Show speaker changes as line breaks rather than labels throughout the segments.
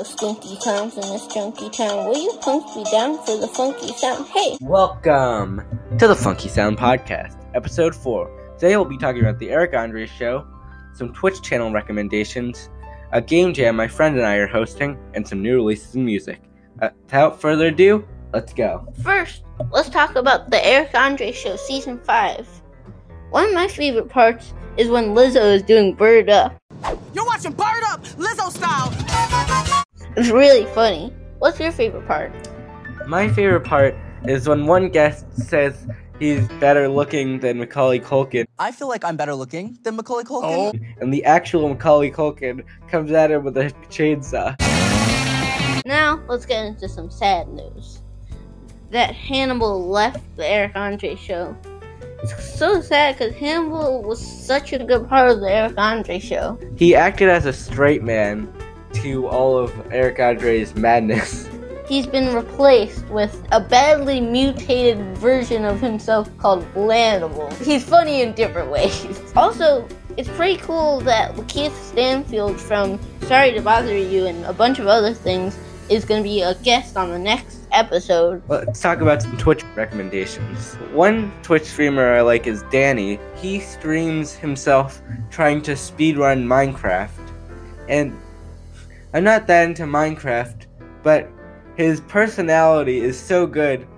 no stinky clowns in this junky town. Will you punks be down for the funky sound? Hey!
Welcome to the Funky Sound Podcast, episode 4. Today we'll be talking about the Eric Andre Show, some Twitch channel recommendations, a game jam my friend and I are hosting, and some new releases of music. Uh, without further ado, let's go.
First, let's talk about the Eric Andre Show Season 5. One of my favorite parts is when Lizzo is doing Bird Up.
You're watching Bird Up, Lizzo style.
It's really funny. What's your favorite part?
My favorite part is when one guest says he's better looking than Macaulay Culkin,
I feel like I'm better looking than Macaulay Culkin. Oh.
and the actual Macaulay Culkin comes at him with a chainsaw.
Now, let's get into some sad news. That Hannibal left the Eric Andre show. It's so sad because Hannibal was such a good part of the Eric Andre show.
He acted as a straight man to all of Eric Andre's madness.
He's been replaced with a badly mutated version of himself called Blannibal. He's funny in different ways. Also, it's pretty cool that Lakeith Stanfield from Sorry to Bother You and a bunch of other things is going to be a guest on the next episode.
Let's talk about some Twitch recommendations. One Twitch streamer I like is Danny. He streams himself trying to speedrun Minecraft. And I'm not that into Minecraft, but his personality is so good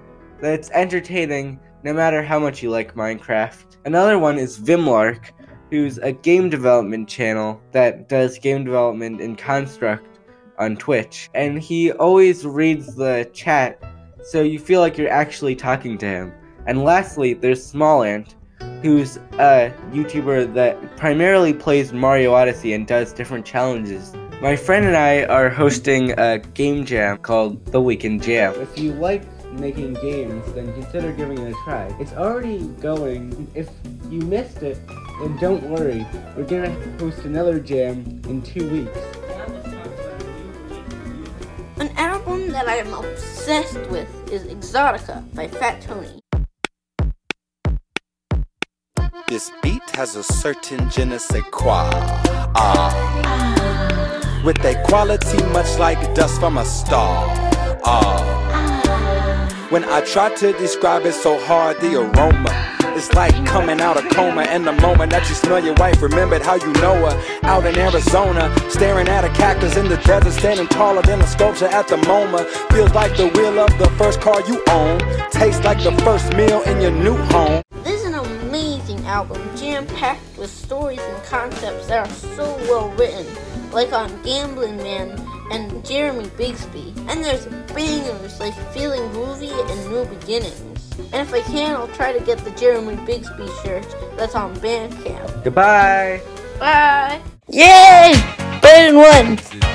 that it's entertaining no matter how much you like Minecraft. Another one is Vimlark, who's a game development channel that does game development in Construct on Twitch, and he always reads the chat so you feel like you're actually talking to him. And lastly, there's Smallant, who's a YouTuber that primarily plays Mario Odyssey and does different challenges. My friend and I are hosting a game jam called The Weekend Jam. If you like making games, then consider giving it a try. It's already going. If you missed it, then don't worry. We're gonna host another jam in two weeks.
An album that I am obsessed with is Exotica by Fat Tony.
This beat has a certain je ne sais quoi. Ah. With a quality much like dust from a star. Ah. When I try to describe it so hard, the aroma. It's like coming out of coma and the moment that you smell your wife, remembered how you know her. Out in Arizona, staring at a cactus in the desert, standing taller than a sculpture at the MoMA. Feels like the wheel of the first car you own. Tastes like the first meal in your new home.
Album, jam packed with stories and concepts that are so well written, like on Gambling Man and Jeremy Bigsby. And there's bangers like Feeling Groovy and New Beginnings. And if I can, I'll try to get the Jeremy Bigsby shirt that's on Bandcamp.
Goodbye!
Bye! Yay! Better than one!